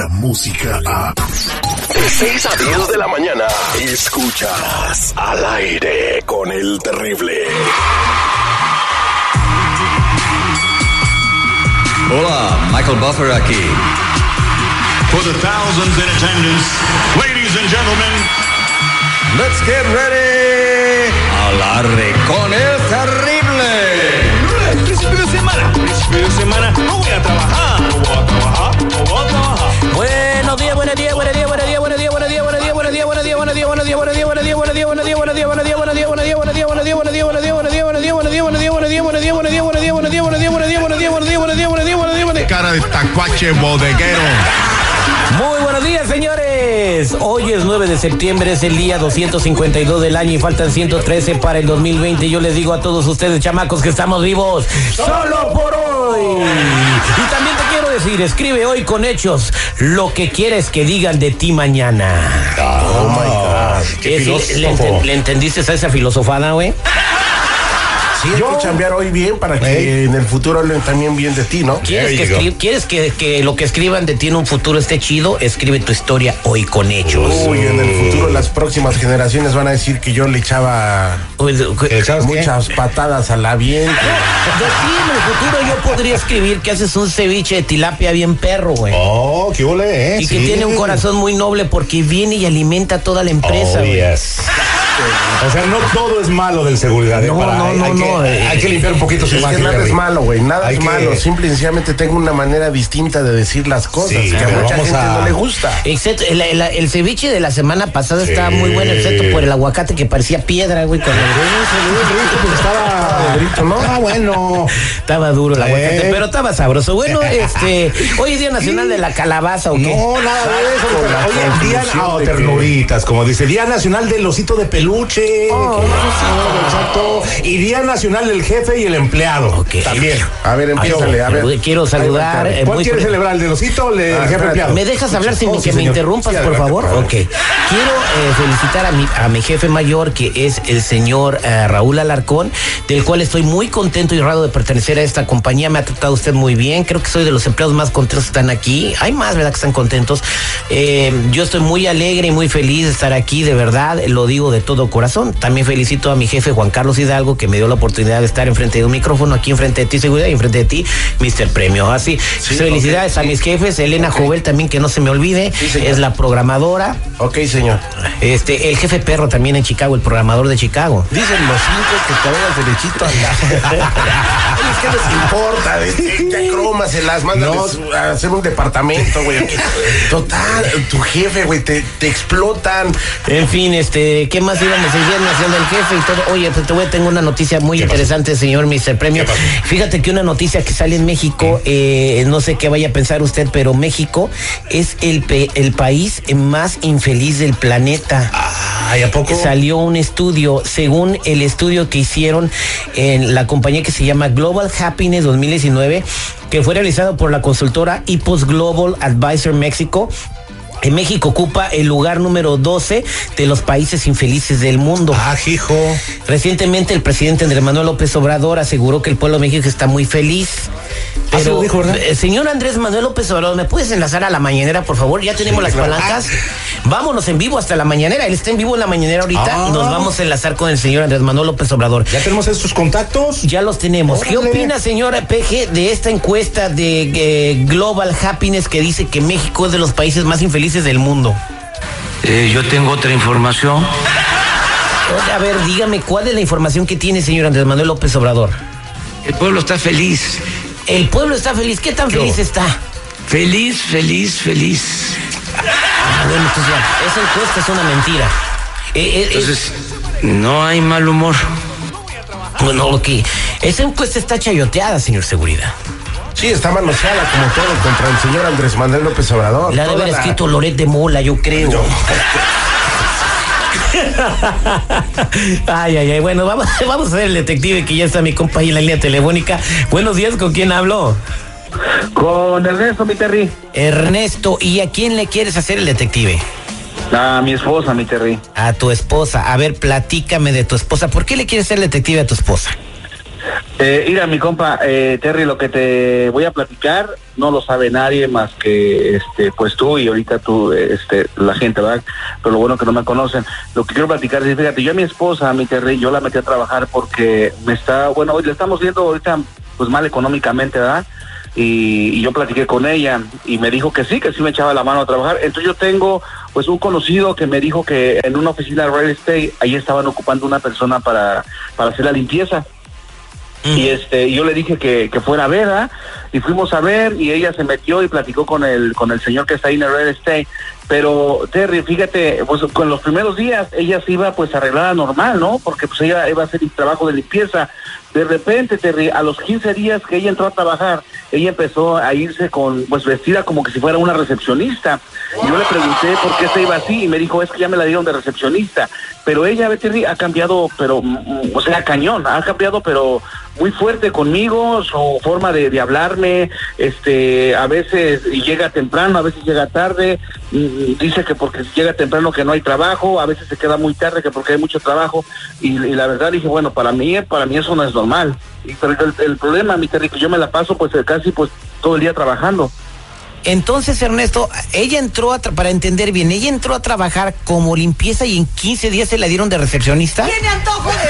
la música a. De 6 a 10 de la mañana. Escuchas al aire con el terrible. Hola, Michael Buffer aquí. For the thousands in attendance, ladies and gentlemen, let's get ready. Al aire con el terrible. Principio de semana. Principio semana. Cara de tacuache bodeguero. Muy buenos días, señores. Hoy es 9 de septiembre, es el día 252 del año y faltan 113 para el 2020. Yo les digo a todos ustedes, chamacos, que estamos vivos solo por hoy. Y también te quiero decir, escribe hoy con hechos lo que quieres que digan de ti mañana. Oh my God. ¿Qué sí, ¿le, enten- le entendiste a esa filosofada, güey? Sí, hay que chambear hoy bien para que en el futuro hablen también bien de ti, ¿no? ¿Quieres, que, escri- ¿quieres que, que lo que escriban de ti en un futuro esté chido? Escribe tu historia hoy con hechos. Uy, en el futuro las próximas generaciones van a decir que yo le echaba Pues, muchas patadas al avión. De ti en el futuro yo podría escribir que haces un ceviche de tilapia bien perro, güey. Oh, qué ole, ¿eh? y que tiene un corazón muy noble porque viene y alimenta a toda la empresa, Oh, güey. yes. O sea, no todo es malo del seguridad. ¿eh? No, Para- no, hay, no, que, eh, hay que limpiar un poquito su Es que nada es malo, güey. Nada Hay es que- malo. Simple y sencillamente tengo una manera distinta de decir las cosas Sí, que a mucha gente a- no le gusta. Excepto, el, el- el ceviche de la semana pasada Sí. estaba muy bueno, excepto por el aguacate que parecía piedra, güey. Con el... Estaba Pedrito, ¿no? Ah, bueno. Estaba duro el aguacate, Eh. pero estaba sabroso. Bueno, este, hoy es Día Nacional de la Calabaza, ¿o qué? No, nada de eso. La Oye, Día ternuritas, como dice. Día Nacional del Osito de Peluche. Oh, exacto. Y Día Nacional del Jefe y el Empleado. Ok. También. A ver, empiézale, a ver. Quiero saludar. Eh, ¿Cuál muy quieres celebrar? ¿El del Osito o el del Ah, Jefe. Empleado? ¿Me dejas hablar sin Oh, que sí, me interrumpas, Sí, por adelante, favor? Ok. Quiero eh, felicitar a mi, a mi jefe mayor, que es el señor eh, Raúl Alarcón, del cual estoy muy contento y honrado de pertenecer a esta compañía. Me ha tratado usted muy bien. Creo que soy de los empleados más contentos que están aquí. Hay más, ¿verdad? Que están contentos. Eh, yo estoy muy alegre y muy feliz de estar aquí, de verdad. Lo digo de todo corazón. También felicito a mi jefe Juan Carlos Hidalgo, que me dio la oportunidad de estar enfrente de un micrófono, aquí enfrente de ti, seguridad, y enfrente de ti, Mr. Premio. Así, felicidades a mis jefes, Elena Jovel también, que no se me olvide, es la programadora. Ok, señor. Este, el jefe perro también en Chicago, el programador de Chicago. Dicen los cinco que te vayas derechito a la... que les importa, ya cromas, se las mandan No. a hacer un departamento, güey. Total, tu jefe, güey, te, te explotan. En fin, este, ¿qué más íbamos jefe y todo. Oye, pues te voy a tengo una noticia muy interesante, señor Mr. Premio. Fíjate que una noticia que sale en México, eh, no sé qué vaya a pensar usted, pero México es el, el país más infeliz del planeta. Ay, ¿a poco? Salió un estudio, según el estudio que hicieron en la compañía que se llama Global Happiness 2019, que fue realizado por la consultora Ipos Global Advisor México. En México ocupa el lugar número 12 de los países infelices del mundo. Ah, hijo. Recientemente el presidente Andrés Manuel López Obrador aseguró que el pueblo de México está muy feliz. Ah, eh, señor Andrés Manuel López Obrador, ¿me puedes enlazar a la mañanera, por favor? Ya tenemos las claro. palancas. Vámonos en vivo hasta la mañanera. Él está en vivo en la mañanera ahorita Ah. y nos vamos a enlazar con el señor Andrés Manuel López Obrador. ¿Ya tenemos estos contactos? Ya los tenemos. ¿Qué opina, señora PG, de esta encuesta de eh, Global Happiness que dice que México es de los países más infelices del mundo? Eh, yo tengo otra información. A ver, dígame, ¿cuál es la información que tiene, señor Andrés Manuel López Obrador? El pueblo está feliz. El pueblo está feliz. ¿Qué tan feliz está? Feliz, feliz, feliz. Ah, bueno, entonces ya, esa encuesta es una mentira. Eh, eh, eh, Entonces, no hay mal humor. bueno, lo que. Esa encuesta está chayoteada, señor Seguridad. Sí, está manoseada como todo contra el señor Andrés Manuel López Obrador. La de Toda haber la- escrito Loret de Mola, yo creo. ay, ay, ay. Bueno, vamos, vamos a ver el detective que ya está mi compa ahí en la línea telefónica. Buenos días, ¿con quién hablo? Con Ernesto, mi Terry. Ernesto, ¿y a quién le quieres hacer el detective? A mi esposa, mi Terry. A tu esposa. A ver, platícame de tu esposa. ¿Por qué le quieres ser detective a tu esposa? Eh, mira, mi compa, eh, Terry, lo que te voy a platicar no lo sabe nadie más que este, pues tú y ahorita tú, este, la gente, ¿verdad? Pero lo bueno que no me conocen. Lo que quiero platicar es, fíjate, yo a mi esposa, a mi Terry, yo la metí a trabajar porque me está, bueno, hoy le estamos viendo ahorita pues mal económicamente, ¿verdad? Y, y yo platiqué con ella y me dijo que sí, que sí me echaba la mano a trabajar. Entonces yo tengo pues un conocido que me dijo que en una oficina de real estate ahí estaban ocupando una persona para, para hacer la limpieza. Y este, yo le dije que, que fuera a ver, ¿ah? y fuimos a ver, y ella se metió y platicó con el, con el señor que está ahí en el real estate. Pero, Terry, fíjate, pues con los primeros días ella se iba pues arreglada normal, ¿no? Porque pues ella iba a hacer el trabajo de limpieza. De repente, Terry, a los 15 días que ella entró a trabajar, ella empezó a irse con, pues vestida como que si fuera una recepcionista. Y yo le pregunté por qué se iba así y me dijo, es que ya me la dieron de recepcionista. Pero ella, Terry, ha cambiado, pero, mm, o sea, cañón, ha cambiado, pero muy fuerte conmigo, su forma de, de hablarme, este, a veces llega temprano, a veces llega tarde, mm, dice que porque llega temprano que no hay trabajo, a veces se queda muy tarde que porque hay mucho trabajo, y, y la verdad dije, bueno, para mí, para mí eso no es normal. Y, pero el, el problema, mi Terry, que yo me la paso pues casi pues todo el día trabajando. Entonces, Ernesto, ella entró, a tra- para entender bien, ella entró a trabajar como limpieza y en 15 días se la dieron de recepcionista.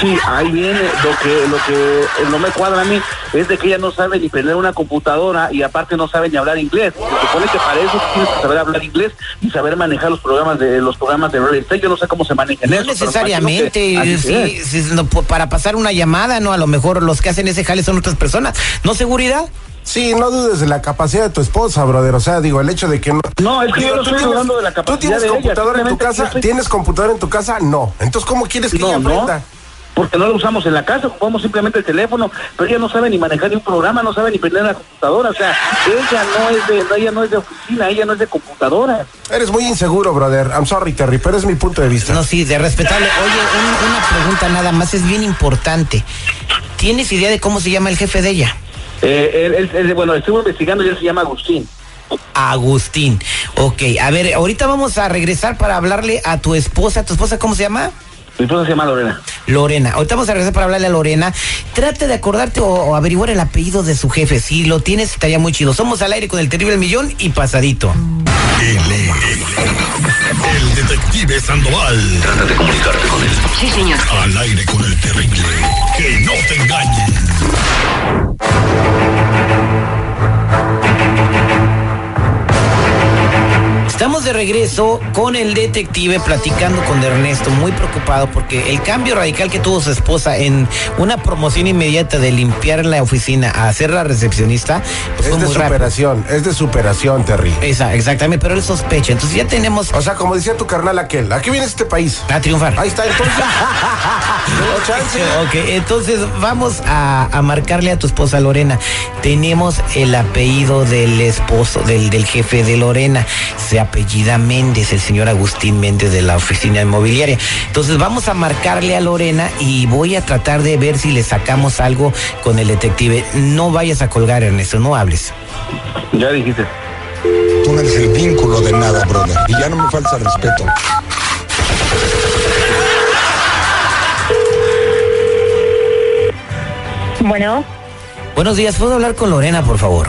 Sí, ahí viene lo que lo que eh, no me cuadra a mí es de que ella no sabe ni prender una computadora y aparte no sabe ni hablar inglés. Se supone que para eso tienes que saber hablar inglés y saber manejar los programas de los programas de real estate. Yo no sé cómo se manejan No eso. necesariamente, que sí, sí, no, po- para pasar una llamada, ¿no? A lo mejor los que hacen ese jale son otras personas. ¿No seguridad? Sí, no dudes de la capacidad de tu esposa, brother. O sea, digo, el hecho de que no. No, es que yo no tú estoy tienes- hablando de la ¿Tú capacidad tienes de ella, computadora en tu casa? estoy- ¿Tienes computadora en tu casa? No. Entonces, ¿cómo quieres que ella No, no, aprenda? porque no lo usamos en la casa, ocupamos simplemente el teléfono, pero ella no sabe ni manejar ni un programa, no sabe ni prender la computadora, o sea, ella no es de, no, ella no es de oficina, ella no es de computadora. Eres muy inseguro, brother. I'm sorry, Terry, pero es mi punto de vista. No, sí, de respetable. Oye, un- una pregunta nada más, es bien importante. ¿Tienes idea de cómo se llama el jefe de ella? Eh, él- él- él- bueno, estuve investigando y él se llama Agustín. Agustín. Ok, a ver, ahorita vamos a regresar para hablarle a tu esposa. ¿Tu esposa cómo se llama? Mi esposa se llama Lorena. Lorena. Ahorita vamos a regresar para hablarle a Lorena. Trate de acordarte o, o averiguar el apellido de su jefe. Si lo tienes, estaría muy chido. Somos al aire con el terrible millón y pasadito. Él es el detective Sandoval. Trata de comunicarte con él. Sí, señor. Al aire con el terrible. Que no te engañen. Estamos de regreso con el detective platicando con Ernesto, muy preocupado porque el cambio radical que tuvo su esposa en una promoción inmediata de limpiar la oficina a ser la recepcionista, pues fue Es de muy rápido. superación, es de superación, Terry. Esa, exactamente, pero él sospecha. Entonces ya tenemos O sea, como decía tu carnal aquel, ¿a qué viene este país? a triunfar. Ahí está, entonces. No. Ok, entonces vamos a, a marcarle a tu esposa Lorena. Tenemos el apellido del esposo, del, del jefe de Lorena. Se apellida Méndez, el señor Agustín Méndez de la oficina inmobiliaria. Entonces vamos a marcarle a Lorena y voy a tratar de ver si le sacamos algo con el detective. No vayas a colgar, Ernesto, no hables. Ya dijiste. Tú no eres el vínculo de nada, brother. Y ya no me falta respeto. Bueno, Buenos días, ¿puedo hablar con Lorena, por favor?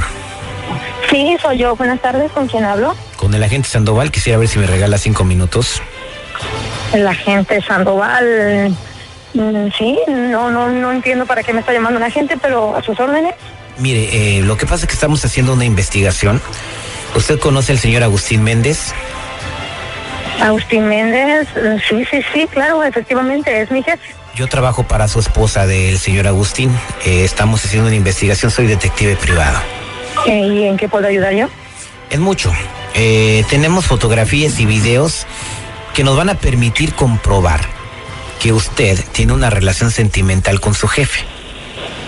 sí, soy yo. Buenas tardes, ¿con quién hablo? Con el agente Sandoval, quisiera ver si me regala cinco minutos. El agente Sandoval. Mm, Sí, no, no, no entiendo para qué me está llamando la gente, pero a sus órdenes. Mire, eh, lo que pasa es que estamos haciendo una investigación. ¿Usted conoce al señor Agustín Méndez? Agustín Méndez, mm, sí, sí, sí, claro, efectivamente, es mi jefe. Yo trabajo para su esposa del señor Agustín. Eh, estamos haciendo una investigación, soy detective privado. Eh, ¿Y en qué puedo ayudar yo? Es mucho. Eh, tenemos fotografías y videos que nos van a permitir comprobar que usted tiene una relación sentimental con su jefe.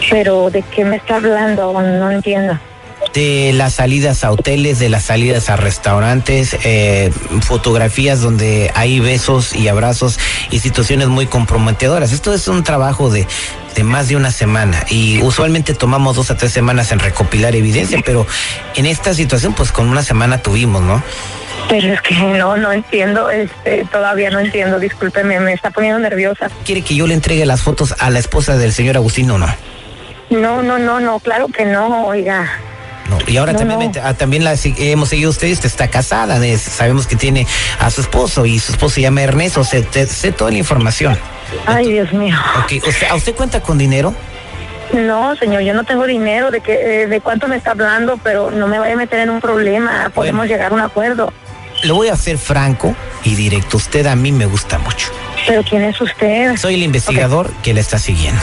Pero, ¿de qué me está hablando? No entiendo. De las salidas a hoteles, de las salidas a restaurantes, eh, fotografías donde hay besos y abrazos y situaciones muy comprometedoras. Esto es un trabajo de, de más de una semana y usualmente tomamos dos a tres semanas en recopilar evidencia, pero en esta situación pues con una semana tuvimos, ¿no? Pero es que no, no entiendo, este, todavía no entiendo, discúlpeme, me está poniendo nerviosa. ¿Quiere que yo le entregue las fotos a la esposa del señor Agustín o no? No, no, no, no, claro que no, oiga. No, y ahora No, también, no. ah, también la hemos seguido usted, usted está casada, de- sabemos que tiene a su esposo y su esposo se llama Ernesto, sé, te- sé toda la información. Ay, Dios mío. Ok, ¿usted, ¿a usted cuenta con dinero? No, señor, yo no tengo dinero de que eh, de cuánto me está hablando, pero no me vaya a meter en un problema. Podemos llegar a un acuerdo. Le voy a ser franco y directo, usted a mí me gusta mucho. Pero ¿quién es usted? Soy el investigador que le está siguiendo.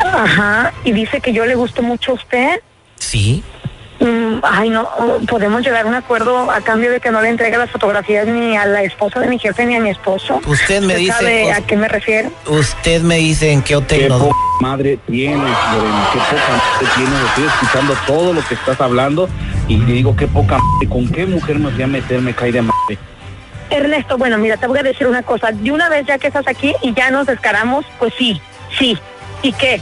Ajá, y dice que yo le gusto mucho a usted. Sí, ay, no, podemos llegar a un acuerdo a cambio de que no le entregue las fotografías ni a la esposa de mi jefe ni a mi esposo. Usted me dice- ¿Sabe a qué me refiero? usted me dice en qué hotel Qué nos- poca madre tienes, Lorena, qué poca madre tienes. Estoy escuchando todo lo que estás hablando y te digo, qué poca madre. ¿Con qué mujer me fui a meter? Me cae de madre. Ernesto, bueno, mira, te voy a decir una cosa. De una vez ya que estás aquí y ya nos descaramos, pues sí, sí. ¿Y qué?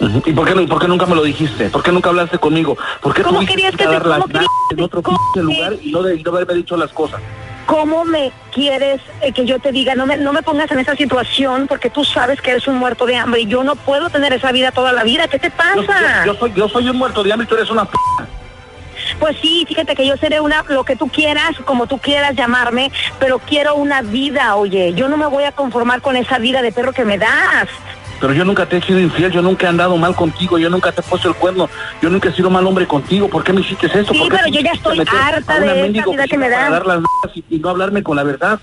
¿Y por qué, por qué nunca me lo dijiste? ¿Por qué nunca hablaste conmigo? ¿Por qué ¿Cómo querías que a te- dar las querías en otro lugar y no, de, y no haberme dicho las cosas? ¿Cómo me quieres eh, que yo te diga? No me, no me pongas en esa situación porque tú sabes que eres un muerto de hambre y yo no puedo tener esa vida toda la vida. ¿Qué te Yo, pasa? yo- yo soy, yo soy un muerto de hambre y tú eres una p. Pues sí, fíjate que yo seré una, lo que tú quieras, como tú quieras llamarme, pero quiero una vida, oye. Yo no me voy a conformar con esa vida de perro que me das. Pero yo nunca te he sido infiel, yo nunca he andado mal contigo, yo nunca te he puesto el cuerno, yo nunca he sido mal hombre contigo. ¿Por qué me hiciste esto? Sí, ¿Por qué pero yo ya estoy harta de mendigo vida que me das. dar las nalgas y, y no hablarme con la verdad.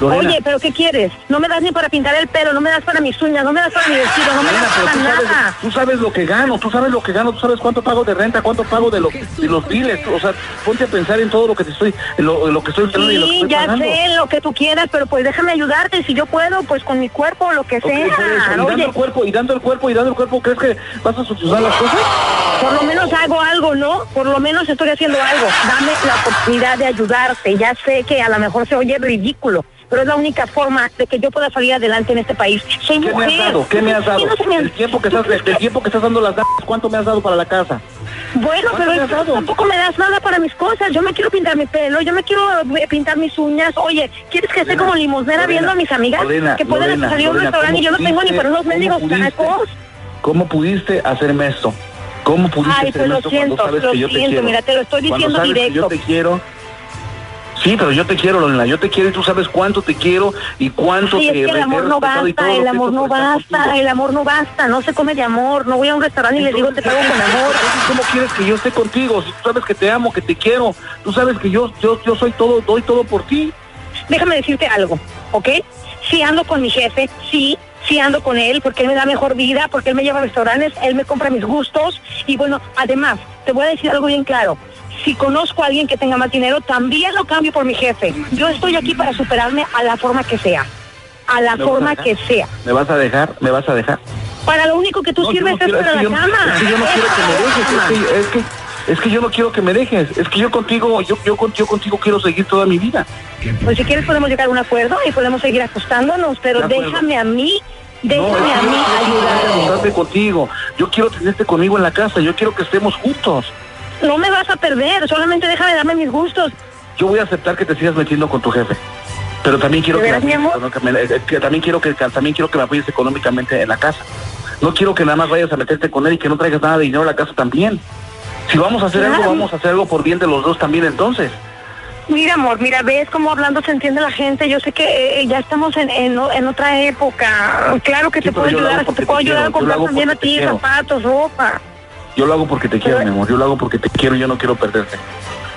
Lorena, Oye, pero ¿qué quieres? No me das ni para pintar el pelo, no me das para mis uñas, no me das para mi vestido, no me Lorena, das para tú sabes, nada. tú sabes lo que gano, tú sabes lo que gano, tú sabes cuánto pago de renta, cuánto pago de, lo, de los biles. O sea, ponte a pensar en todo lo que te estoy, en lo, lo que estoy ganando y lo que Sí, estoy ya pagando. sé lo que tú quieras, pero pues déjame ayudarte. Si yo puedo, pues con mi cuerpo, lo que eso, sea. y dando Oye, el cuerpo, y dando el cuerpo, y dando el cuerpo, ¿crees que vas a solucionar las cosas? por lo menos hago algo, ¿no? Por lo menos estoy haciendo algo. Dame la oportunidad de ayudarte. Ya sé que a lo mejor se oye ridículo, pero es la única forma de que yo pueda salir adelante en este país. Soy ¿Qué me mujer. has dado? ¿Qué me has dado? No me- El tiempo que estás, el tiempo que estás dando las ¿cuánto me has dado para la casa? Bueno, ¿Cuánto pero me tampoco me das nada para mis cosas. Yo me quiero pintar mi pelo, yo me quiero eh, pintar mis uñas. Oye, ¿quieres que esté como limosnera Lorena, viendo a mis amigas Lorena, que pueden Lorena, salir a un restaurante y yo no ¿cómo tengo ni para unos mendigos tacos? ¿Cómo pudiste hacerme esto? ¿Cómo pudiste Ay, pues hacerme lo esto cuando siento, sabes lo que yo te siento, quiero? mira, te lo estoy Cuando diciendo que directo. yo te quiero. Sí, pero yo te quiero, Lorena, yo te quiero y tú sabes cuánto te quiero y cuánto Sí, te es que el amor no basta, el amor no basta, el amor no basta, no se come de amor. No voy a un restaurante y le digo te pago con amor. ¿Cómo quieres que yo esté contigo? Si tú sabes que te amo, que te quiero, tú sabes que yo, yo, yo soy todo, doy todo por ti. Déjame decirte algo, ¿ok? Sí ando con mi jefe, sí, sí ando con él porque él me da mejor vida, porque él me lleva a restaurantes, él me compra mis gustos y bueno, además, te voy a decir algo bien claro. Si conozco a alguien que tenga más dinero, también lo cambio por mi jefe. Yo estoy aquí para superarme a la forma que sea. A la ¿Me vas a forma que sea. ¿Me vas a dejar? ¿Me vas a dejar? Para lo único que tú No, sirves no quiero- es para que la yo cama. Es que yo no quiero que me Es dejes, es que, es que, es que yo no quiero que me dejes, es que yo contigo, yo, yo, con- yo contigo quiero seguir toda mi vida. Pues si quieres podemos llegar a un acuerdo y podemos seguir ajustándonos, pero déjame a mí, déjame a mí ayudarte. contigo, yo quiero tenerte conmigo en la casa, yo quiero que estemos juntos. No me vas a perder, solamente déjame darme mis gustos. Yo voy a aceptar que te sigas metiendo con tu jefe. Pero también quiero ¿De que, que eh, también quiero que también quiero que me apoyes económicamente en la casa. No quiero que nada más vayas a meterte con él y que no traigas nada de dinero a la casa también. Si vamos a hacer Claro. algo, vamos a hacer algo por bien de los dos también entonces. Mira, amor, mira, ves cómo hablando se entiende la gente. Yo sé que eh, ya estamos en, en, en otra época. Claro que Sí, te puedo ayudar, te puedo ayudar a comprar también a ti zapatos, ropa. Yo lo hago porque te quiero, mi amor. Yo lo hago porque te quiero y yo no quiero perderte.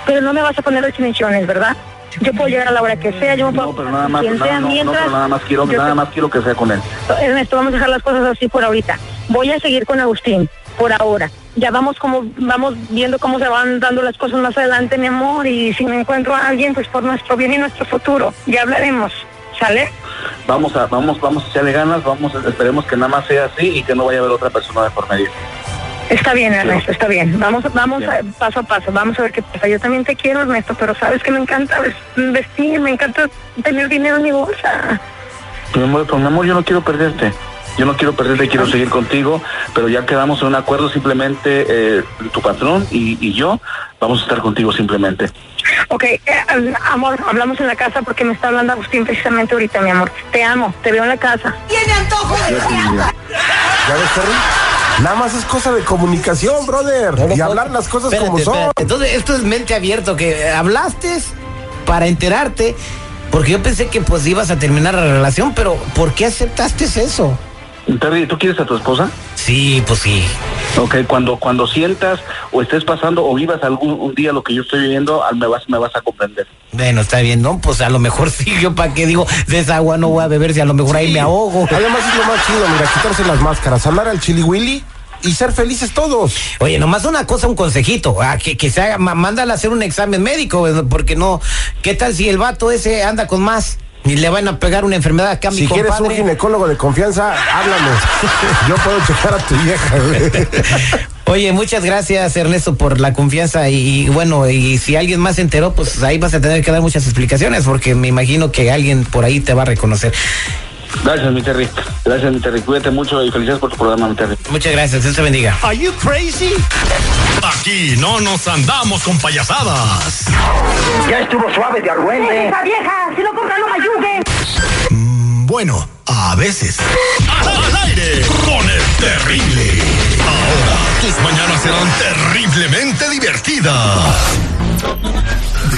Pero no me vas a poner restricciones, ¿verdad? Yo puedo llegar a la hora que sea, yo me puedo No, pero nada más, nada, no, no, pero nada más quiero, nada te- más quiero que sea con él. Ernesto, vamos a dejar las cosas así por ahorita. Voy a seguir con Agustín, por ahora. Ya vamos como, vamos viendo cómo se van dando las cosas más adelante, mi amor, y si me encuentro a alguien, pues por nuestro bien y nuestro futuro. Ya hablaremos, ¿sale? Vamos a, vamos, vamos a echarle ganas, vamos, esperemos que nada más sea así y que no vaya a haber otra persona de por medio. Está bien, Ernesto, está bien. Vamos, vamos Bien. a- paso a paso, vamos a ver qué pasa. Yo también te quiero, Ernesto, pero sabes que me encanta ves- vestir, me encanta tener dinero en mi bolsa. Mi amor, pues, mi amor, yo no quiero perderte. Yo no quiero perderte, quiero seguir contigo, pero ya quedamos en un acuerdo simplemente eh, tu patrón y, y yo vamos a estar contigo simplemente. Ok, eh, amor, hablamos en la casa porque me está hablando Agustín precisamente ahorita, mi amor. Te amo, te veo en la casa. ¿Ya ves, Terry? Nada más es cosa de comunicación, brother. No, no, y hablar las cosas Espérate, como son. espérate. Entonces, esto es mente abierto, que hablaste para enterarte, porque yo pensé que pues ibas a terminar la relación, pero ¿por qué aceptaste eso? Terry, ¿tú quieres a tu esposa? Sí, pues sí. Ok, cuando, cuando sientas o estés pasando o vivas algún un día lo que yo estoy viviendo, al- me vas, me vas a comprender. Bueno, está bien, ¿no? Pues a lo mejor sí, yo para qué digo, de esa agua no voy a beber si a lo mejor ahí me ahogo. Además es lo más chido, mira, quitarse las máscaras, andar al chili willy y ser felices todos. Oye, nomás una cosa, un consejito, ah, que, que se haga, mándale a hacer un examen médico, güey, porque no, ¿qué tal si el vato ese anda con más? Y le van a pegar una enfermedad acá a mi Si quieres un ginecólogo de confianza, háblame. Yo puedo checar a tu vieja. Oye, muchas gracias Ernesto por la confianza y, y bueno, y si alguien más se enteró, pues ahí vas a tener que dar muchas explicaciones porque me imagino que alguien por ahí te va a reconocer. Gracias, mi Terry. Gracias, mi Terry. Cuídate mucho y felicidades por tu programa, mi Terry. Muchas gracias, Dios te bendiga. Are you crazy? Aquí no nos andamos con payasadas. Ya estuvo suave de argüente. ¡Esa vieja! ¡Si no compra, no me ayude! Bueno, a veces. Al aire con el terrible. Ahora tus mañanas serán terriblemente divertidas.